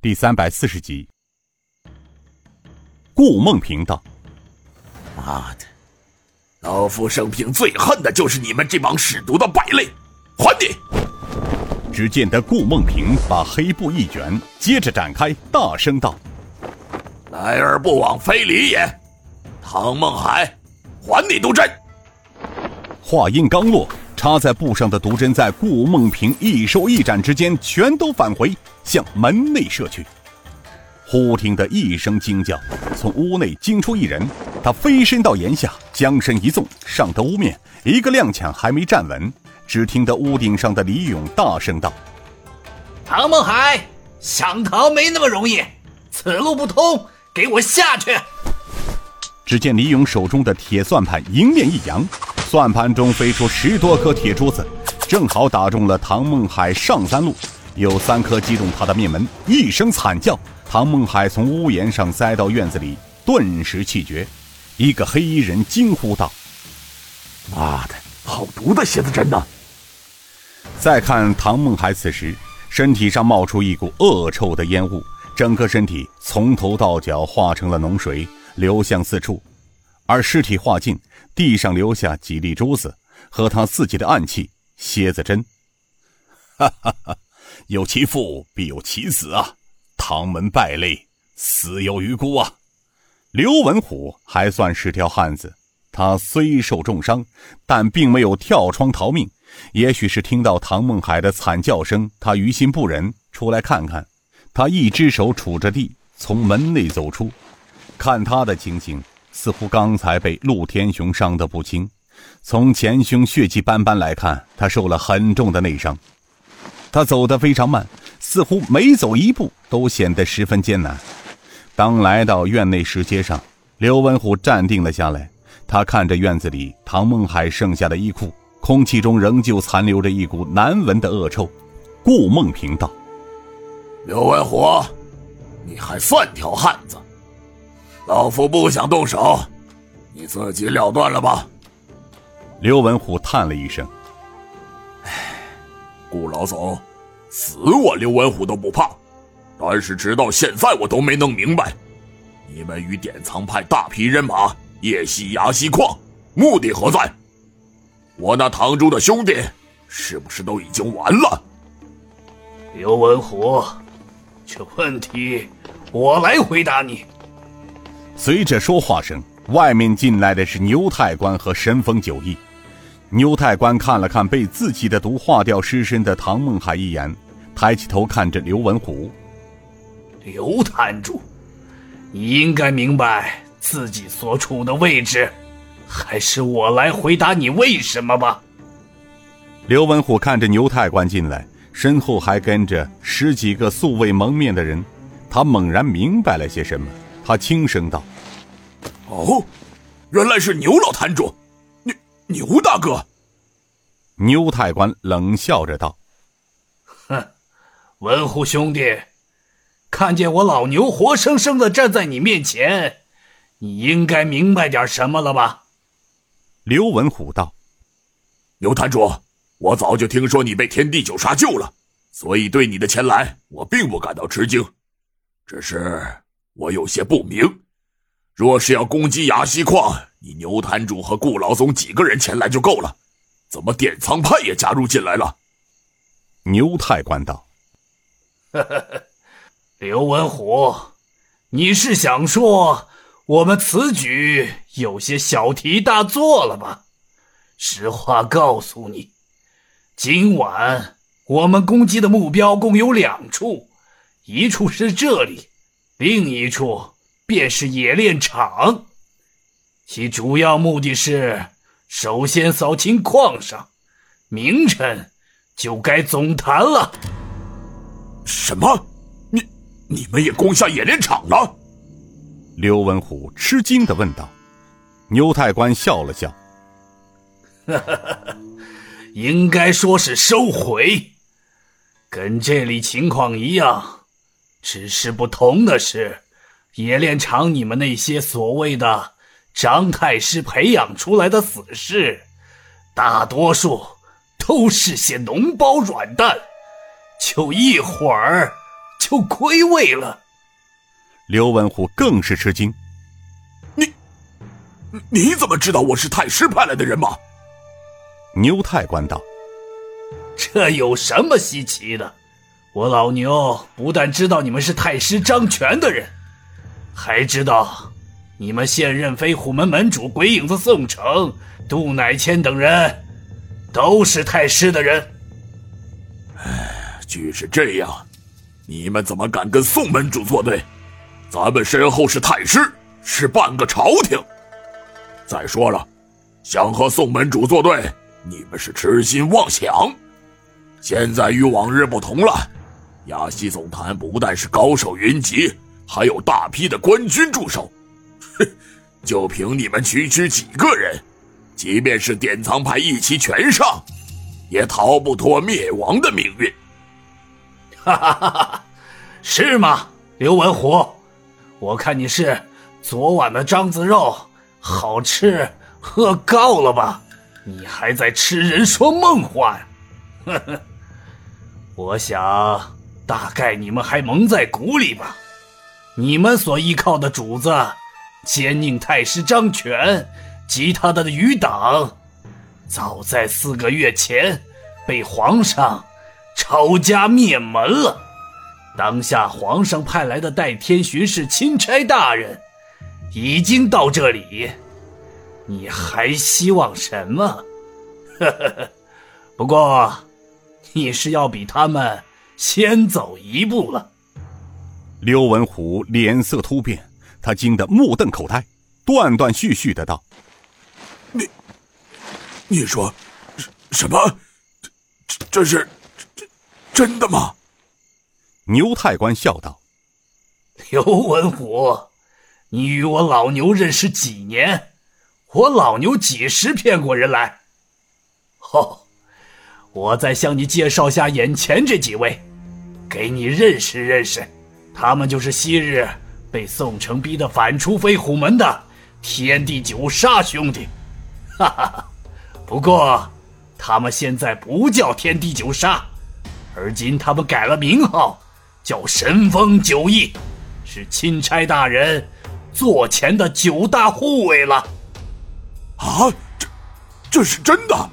第三百四十集。顾梦平道：“妈的，老夫生平最恨的就是你们这帮使毒的败类！还你！”只见得顾梦平把黑布一卷，接着展开，大声道：“来而不往非礼也！唐梦海，还你毒针！”话音刚落，插在布上的毒针在顾梦平一收一展之间，全都返回，向门内射去。忽听得一声惊叫，从屋内惊出一人，他飞身到檐下，将身一纵，上得屋面，一个踉跄还没站稳，只听得屋顶上的李勇大声道：“唐梦海，想逃没那么容易，此路不通，给我下去！”只见李勇手中的铁算盘迎面一扬，算盘中飞出十多颗铁珠子，正好打中了唐梦海上三路，有三颗击中他的面门，一声惨叫。唐梦海从屋檐上栽到院子里，顿时气绝。一个黑衣人惊呼道：“妈的，好毒的蝎子针呐！”再看唐梦海，此时身体上冒出一股恶臭的烟雾，整个身体从头到脚化成了脓水，流向四处。而尸体化尽，地上留下几粒珠子和他自己的暗器——蝎子针。哈哈哈，有其父必有其子啊！唐门败类，死有余辜啊！刘文虎还算是条汉子，他虽受重伤，但并没有跳窗逃命。也许是听到唐梦海的惨叫声，他于心不忍，出来看看。他一只手杵着地，从门内走出，看他的情形，似乎刚才被陆天雄伤得不轻。从前胸血迹斑斑来看，他受了很重的内伤。他走得非常慢。似乎每走一步都显得十分艰难。当来到院内石阶上，刘文虎站定了下来。他看着院子里唐梦海剩下的衣裤，空气中仍旧残留着一股难闻的恶臭。顾梦平道：“刘文虎，你还算条汉子。老夫不想动手，你自己了断了吧。”刘文虎叹了一声：“唉，顾老总。”死我刘文虎都不怕，但是直到现在我都没弄明白，你们与典藏派大批人马夜袭崖西矿，目的何在？我那堂中的兄弟是不是都已经完了？刘文虎，这问题我来回答你。随着说话声，外面进来的是牛太官和神风九义。牛太官看了看被自己的毒化掉尸身的唐梦海一眼，抬起头看着刘文虎：“刘坛主，你应该明白自己所处的位置，还是我来回答你为什么吧。”刘文虎看着牛太官进来，身后还跟着十几个素未蒙面的人，他猛然明白了些什么，他轻声道：“哦，原来是牛老坛主。”牛牛大哥，牛太官冷笑着道：“哼，文虎兄弟，看见我老牛活生生的站在你面前，你应该明白点什么了吧？”刘文虎道：“牛坛主，我早就听说你被天地九杀救了，所以对你的前来，我并不感到吃惊，只是我有些不明。”若是要攻击崖西矿，你牛坛主和顾老总几个人前来就够了，怎么典藏派也加入进来了？牛太官道：“刘文虎，你是想说我们此举有些小题大做了吧？实话告诉你，今晚我们攻击的目标共有两处，一处是这里，另一处。”便是冶炼厂，其主要目的是首先扫清矿上，明晨就该总坛了。什么？你你们也攻下冶炼厂了？刘文虎吃惊的问道。牛太官笑了笑：“ 应该说是收回，跟这里情况一样，只是不同的是。”冶炼厂，你们那些所谓的张太师培养出来的死士，大多数都是些脓包软蛋，就一会儿就归位了。刘文虎更是吃惊：“你，你怎么知道我是太师派来的人马？”牛太官道：“这有什么稀奇的？我老牛不但知道你们是太师张全的人，还知道你们现任飞虎门门主鬼影子宋城、杜乃谦等人都是太师的人。哎，据是这样，你们怎么敢跟宋门主作对？咱们身后是太师，是半个朝廷。再说了，想和宋门主作对。”你们是痴心妄想，现在与往日不同了。亚西总坛不但是高手云集，还有大批的官军驻守。哼，就凭你们区区几个人，即便是典藏派一齐全上，也逃不脱灭亡的命运。哈哈哈哈！是吗，刘文虎？我看你是昨晚的獐子肉好吃喝够了吧？你还在痴人说梦话？呵呵，我想大概你们还蒙在鼓里吧。你们所依靠的主子，奸佞太师张权及他的余党，早在四个月前被皇上抄家灭门了。当下皇上派来的代天巡视钦差大人已经到这里。你还希望什么？呵呵呵，不过你是要比他们先走一步了。刘文虎脸色突变，他惊得目瞪口呆，断断续续的道：“你，你说什么？这这这是这真的吗？”牛太官笑道：“刘文虎，你与我老牛认识几年？”我老牛几时骗过人来？哦，我再向你介绍下眼前这几位，给你认识认识。他们就是昔日被宋城逼得反出飞虎门的天地九杀兄弟。哈哈哈，不过他们现在不叫天地九杀，而今他们改了名号，叫神风九翼，是钦差大人座前的九大护卫了。啊，这这是真的！